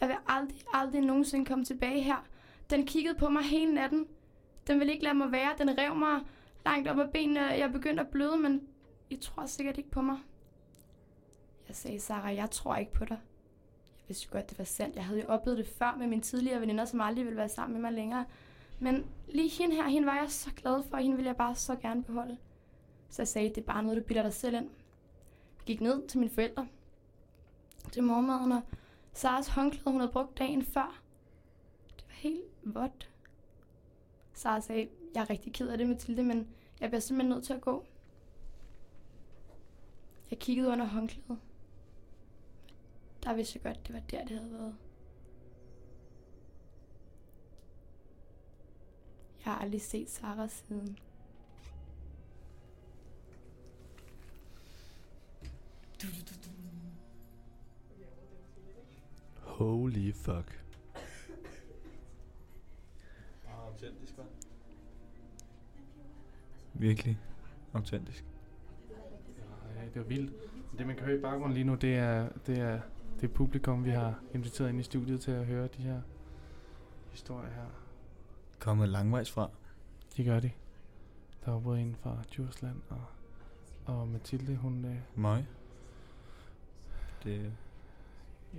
jeg vil aldrig, aldrig nogensinde komme tilbage her. Den kiggede på mig hele natten. Den ville ikke lade mig være. Den rev mig langt op ad benene. Jeg begyndte at bløde, men I tror sikkert ikke på mig. Jeg sagde, Sara, jeg tror ikke på dig. Jeg vidste godt, det var sandt. Jeg havde jo oplevet det før med mine tidligere veninder, som aldrig ville være sammen med mig længere. Men lige hende her, hende var jeg så glad for. og Hende ville jeg bare så gerne beholde. Så jeg sagde, det er bare noget, du bilder dig selv ind. Jeg gik ned til mine forældre. Til mormaden, og Saras håndklæde, hun havde brugt dagen før. Det var helt vådt. Sara sagde, jeg er rigtig ked af det, Mathilde, men jeg bliver simpelthen nødt til at gå. Jeg kiggede under håndklædet. Der vidste jeg godt, det var der, det havde været. Jeg har aldrig set Sara siden. Holy fuck. Autentisk, hva'? Virkelig autentisk. Ja, det var vildt. Det, man kan høre i baggrunden lige nu, det er, det er det publikum, vi har inviteret ind i studiet til at høre de her historier her. Kommet langvejs fra. De gør de. Der var både en fra Djursland og, og Mathilde, hun... Øh, Mig. Det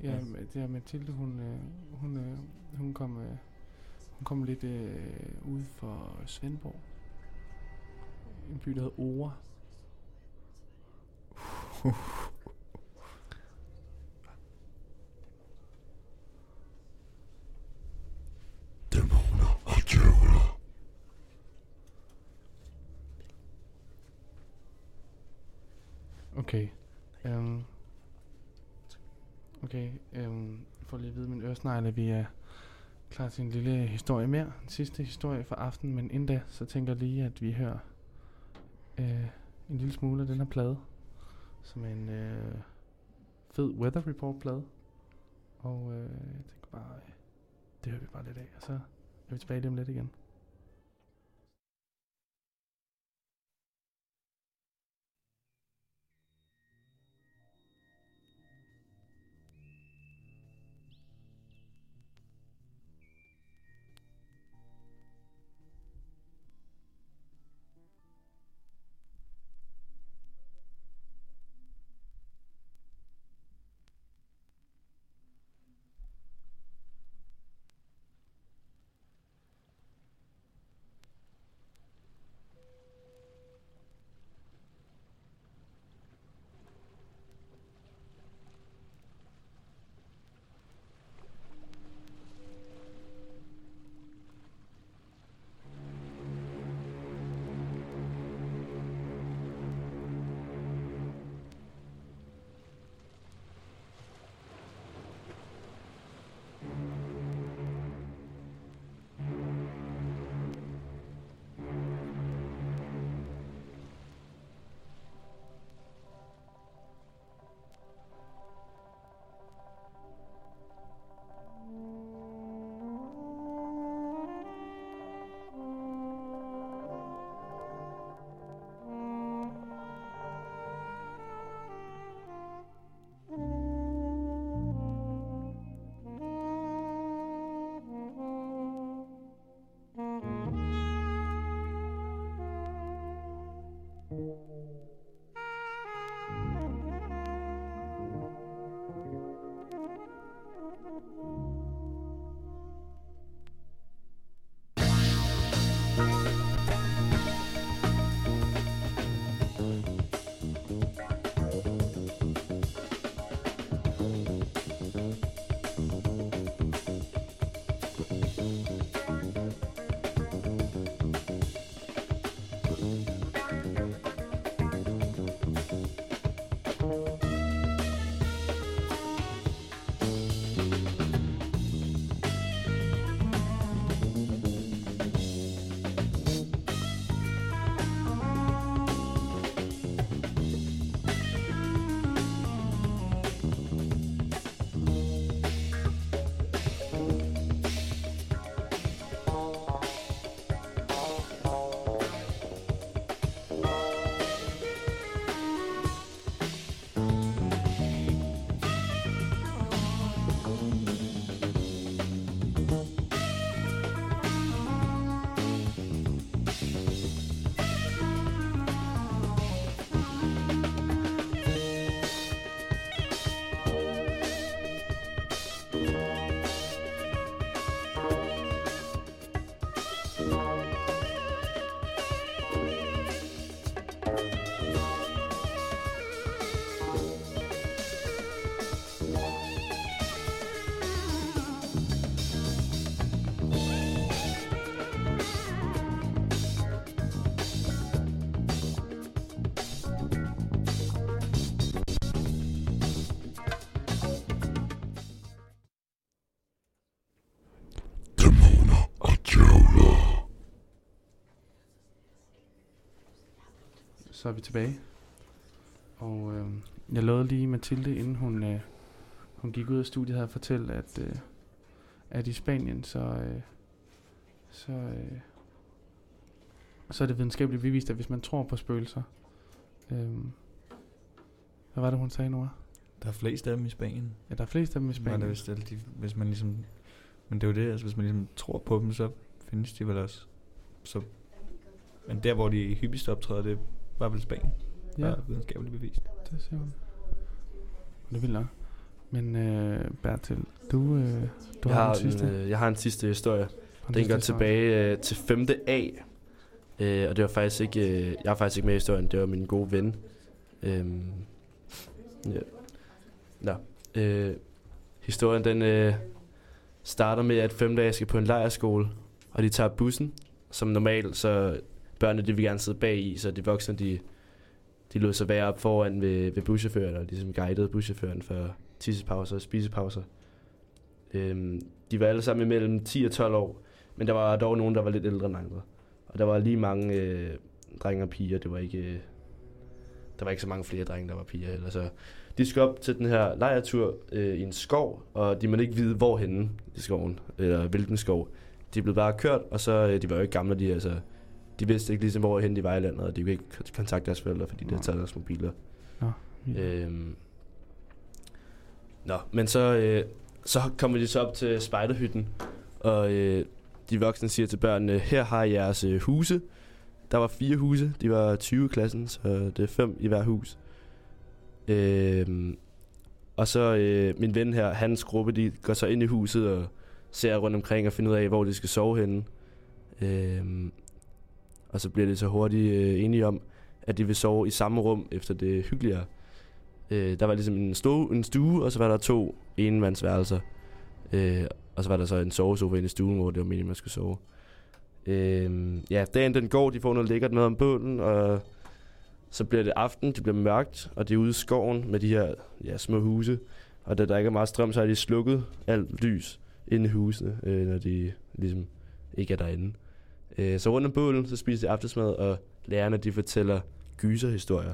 ja, Ja. det er Mathilde, hun, øh, hun, øh, hun, kom, øh, hun kom lidt øh, ude for Svendborg. En by, der hedder Ore. Dæmoner og djævler. Okay. Um, okay, øhm. um, for lige at vide min øresnegle, vi er, klar til en lille historie mere. En sidste historie for aftenen, men inden da, så tænker jeg lige, at vi hører øh, en lille smule af den her plade, som er en øh, fed Weather Report-plade. Og øh, jeg tænker bare, øh, det hører vi bare lidt af, og så er vi tilbage lige om lidt igen. Så er vi tilbage. Og øh, jeg lovede lige Mathilde, inden hun, øh, hun gik ud af studiet her, at fortælle, at, øh, at i Spanien, så, øh, så, øh, så er det videnskabeligt bevist, at hvis man tror på spøgelser, øh, hvad var det, hun sagde, Nora? Der er flest af dem i Spanien. Ja, der er flest af dem i Spanien. det vist, eller de, hvis man ligesom... Men det er jo det, altså hvis man ligesom tror på dem, så findes de vel også. Så, men der, hvor de hyppigst optræder, det var vel Spanien. Ja. Ja. videnskabeligt bevist. Det ser hun. Det er vildt nok. Men øh, Bertil, du, øh, du jeg, har, har den sidste. En, øh, jeg har en sidste historie. en Den sidste går tilbage øh, til 5. A. Øh, og det var faktisk ikke, øh, jeg var faktisk ikke med i historien, det var min gode ven. Øhm, ja. Nå. Øh, historien den øh, starter med, at 5. A skal på en lejrskole, og de tager bussen, som normalt, så børnene de vil gerne sidde bag i, så de voksne de, de lod sig være op foran ved, ved buschaufføren, og ligesom guidede buschaufføren for tissepauser og spisepauser. Øhm, de var alle sammen imellem 10 og 12 år, men der var dog nogen, der var lidt ældre end andre. Og der var lige mange øh, drenge og piger. Det var ikke, øh, der var ikke så mange flere drenge, der var piger heller. Så de skulle op til den her lejretur øh, i en skov, og de måtte ikke vide, hvorhenne i skoven, eller hvilken skov. De blev bare kørt, og så, øh, de var jo ikke gamle, de, altså, de vidste ikke ligesom, hvorhen de var i landet, og de kunne ikke kontakte deres forældre, fordi de havde taget deres mobiler. Nå, Øhm, nå, men så, øh, så kommer de så op til spejderhytten, og øh, de voksne siger til børnene, her har I jeres øh, huse. Der var fire huse, de var 20 i klassen, så det er fem i hver hus. Øhm, og så øh, min ven her, hans gruppe, de går så ind i huset og ser rundt omkring og finder ud af, hvor de skal sove henne. Øhm, og så bliver det så hurtigt øh, enige om, at de vil sove i samme rum, efter det hyggeligere. Øh, der var ligesom en, stue, en stue, og så var der to enmandsværelser. Øh, og så var der så en sovesofa inde i stuen, hvor det var meningen, man skulle sove. Øh, ja, dagen den går, de får noget lækkert med om bålen, og så bliver det aften, det bliver mørkt, og det er ude i skoven med de her ja, små huse. Og da der ikke er meget strøm, så har de slukket alt lys inde i husene, øh, når de ligesom ikke er derinde. Øh, så rundt om bålen, så spiser de aftensmad, og lærerne de fortæller gyserhistorier.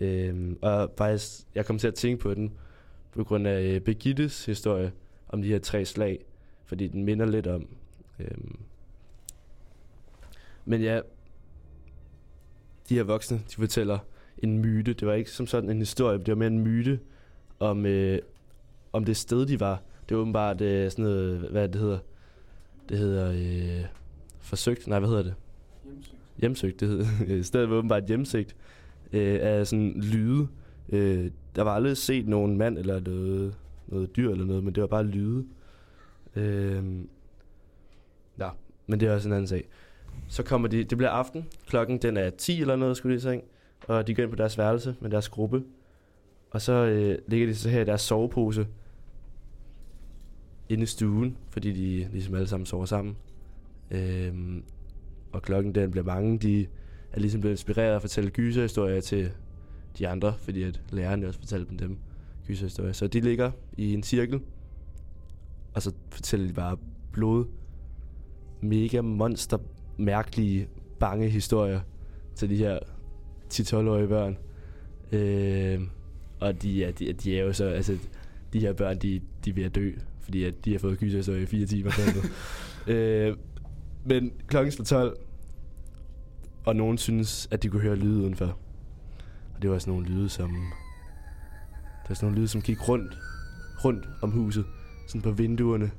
Øh, og faktisk, jeg kom til at tænke på den, på grund af øh, historie om de her tre slag, fordi den minder lidt om. Øh, men ja, de her voksne, de fortæller en myte. Det var ikke som sådan en historie, det var mere en myte om, øh, om det sted, de var. Det var åbenbart øh, sådan noget, hvad det hedder. Det hedder øh, forsøgt, nej, hvad hedder det? Hjemsøgt. Hjemsøgt, det hedder. Stedet var åbenbart hjemsøgt øh, af sådan lyde. Øh, der var aldrig set nogen mand eller noget, noget dyr eller noget, men det var bare lyde. Øh, ja, men det er også en anden sag. Så kommer de, det bliver aften, klokken den er 10 eller noget, skulle de i seng, og de går ind på deres værelse med deres gruppe. Og så øh, ligger de så her i deres sovepose inde i stuen, fordi de ligesom alle sammen sover sammen. Øhm, og klokken den bliver mange, de er ligesom blevet inspireret af at fortælle gyserhistorier til de andre, fordi at lærerne også fortalte dem dem gyserhistorier. Så de ligger i en cirkel, og så fortæller de bare blod, mega monster, mærkelige, bange historier til de her 10-12-årige børn. Øh, og de er, de, de er jo så, altså, de her børn, de, de er ved at dø, fordi at de har fået gyserhistorier i fire timer. øh, men klokken slår 12, og nogen synes, at de kunne høre lyde udenfor. Og det var sådan nogle lyde, som... Det var sådan nogle lyde, som gik rundt, rundt om huset. Sådan på vinduerne.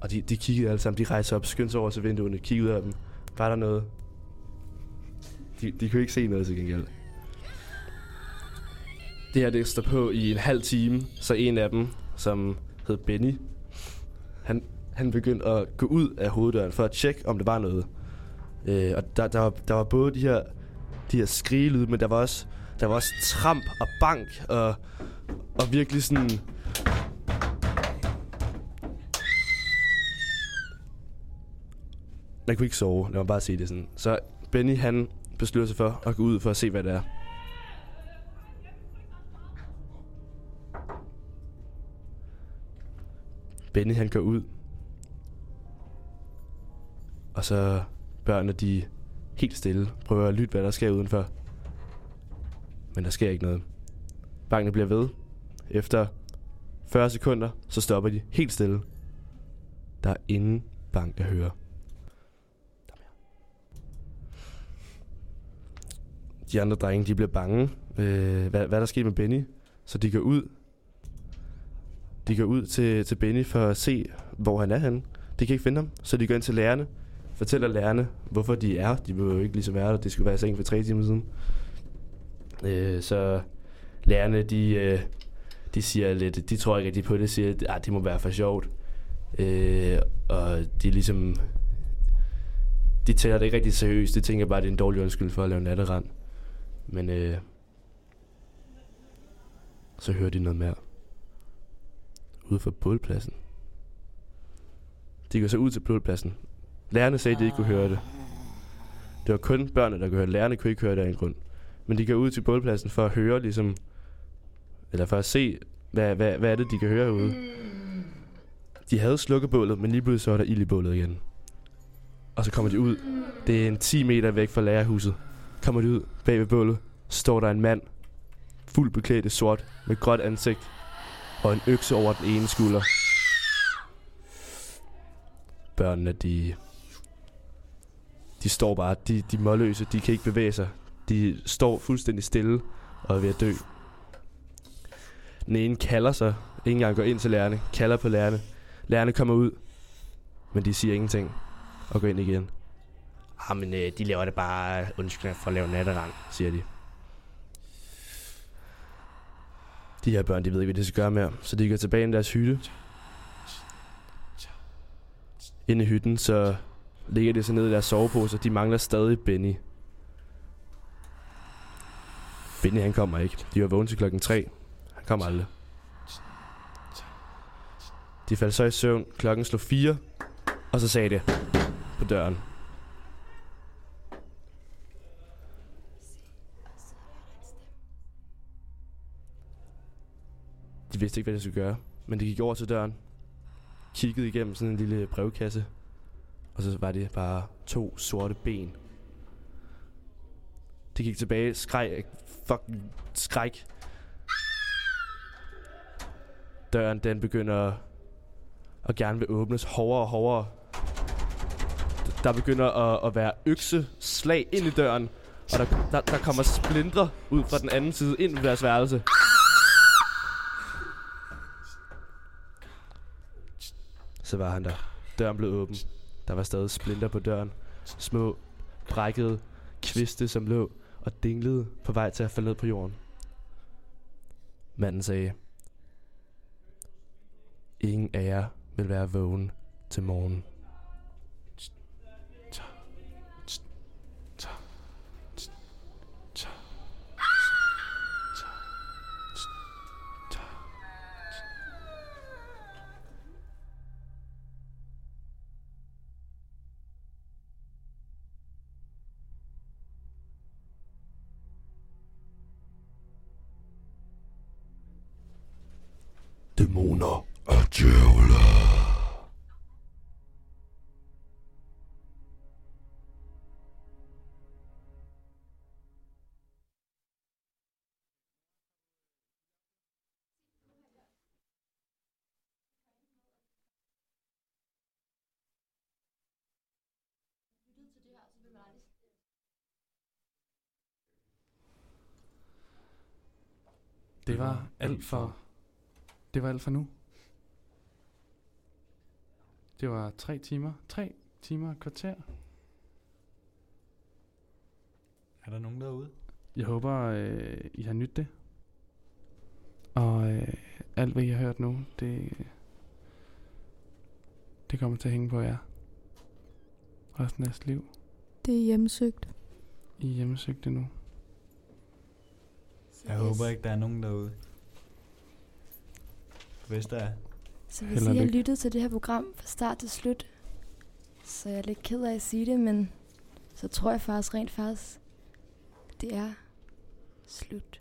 Og de, de kiggede alle sammen. De rejste sig op, skyndte sig over til vinduerne, kiggede ud af dem. Var der noget? De, de kunne ikke se noget til gengæld. Det her, det står på i en halv time. Så en af dem, som hed Benny, han, han begyndte at gå ud af hoveddøren for at tjekke, om det var noget. Øh, og der, der, var, der var både de her, de her skrigelyde, men der var også, der var også tramp og bank og, og virkelig sådan... Jeg kunne ikke sove, lad mig bare sige det sådan. Så Benny han beslutter sig for at gå ud for at se, hvad det er. Benny han går ud. Og så børnene de helt stille prøver at lytte, hvad der sker udenfor. Men der sker ikke noget. Bankene bliver ved. Efter 40 sekunder, så stopper de helt stille. Der er ingen bank at høre. De andre drenge, de bliver bange. Øh, hvad, hvad der sker med Benny? Så de går ud. De går ud til, til Benny for at se, hvor han er henne. De kan ikke finde ham, så de går ind til lærerne. Fortæller lærerne, hvorfor de er. De behøver jo ikke ligesom være der. Det skulle være i seng for tre timer siden. Øh, så lærerne, de, øh, de siger lidt, de tror ikke at de på det, siger, at det må være for sjovt. Øh, og de ligesom, de tager det ikke rigtig seriøst. De tænker bare, at det er en dårlig undskyld for at lave natterand. Men øh, så hører de noget mere. Ude for bålpladsen. De går så ud til bålpladsen. Lærerne sagde, at de ikke kunne høre det. Det var kun børnene, der kunne høre det. Lærerne kunne ikke høre det af en grund. Men de går ud til bålpladsen for at høre ligesom... Eller for at se, hvad, hvad, hvad er det, de kan høre herude. De havde slukket bålet, men lige pludselig så var der ild i bålet igen. Og så kommer de ud. Det er en 10 meter væk fra lærerhuset. Kommer de ud bag ved bålet, står der en mand, fuldt beklædt i sort, med gråt ansigt, og en økse over den ene skulder. Børnene, de... De står bare, de, de er målløse, de kan ikke bevæge sig. De står fuldstændig stille og er ved at dø. Den ene kalder sig, ikke engang går ind til lærerne, kalder på lærerne. Lærerne kommer ud, men de siger ingenting og går ind igen. Ah, men øh, de laver det bare undskyld for at lave natterang, siger de. De her børn, de ved ikke, hvad de skal gøre mere, så de går tilbage i deres hytte. Inde i hytten, så ligger de så nede i deres soveposer. De mangler stadig Benny. Benny, han kommer ikke. De var vågne til klokken 3. Han kommer aldrig. De faldt så i søvn. Klokken slog 4. Og så sagde det på døren. De vidste ikke, hvad de skulle gøre. Men de gik over til døren. Kiggede igennem sådan en lille brevkasse. Og så var det bare to sorte ben. De gik tilbage, skreg, fucking skræk. Døren, den begynder at gerne vil åbnes hårdere og hårdere. Der begynder at, at være økse slag ind i døren, og der, der, der kommer splindre ud fra den anden side ind i deres værelse. Så var han der. Døren blev åben. Der var stadig splinter på døren. Små, brækkede kviste, som lå og dinglede på vej til at falde ned på jorden. Manden sagde, Ingen af jer vil være vågen til morgen. Dæmoner og djævle. Det var alt for... Det var alt for nu. Det var tre timer. Tre timer og kvarter. Er der nogen derude? Jeg håber, øh, I har nydt det. Og øh, alt, hvad I har hørt nu, det, det kommer til at hænge på jer. Resten af jeres liv. Det er hjemmesøgt. I er hjemmesøgte nu. Jeg håber ikke, der er nogen derude. Hvis der er. Så hvis Held I har lykke. lyttet til det her program fra start til slut, så er jeg lidt ked af at sige det, men så tror jeg faktisk rent faktisk, det er slut.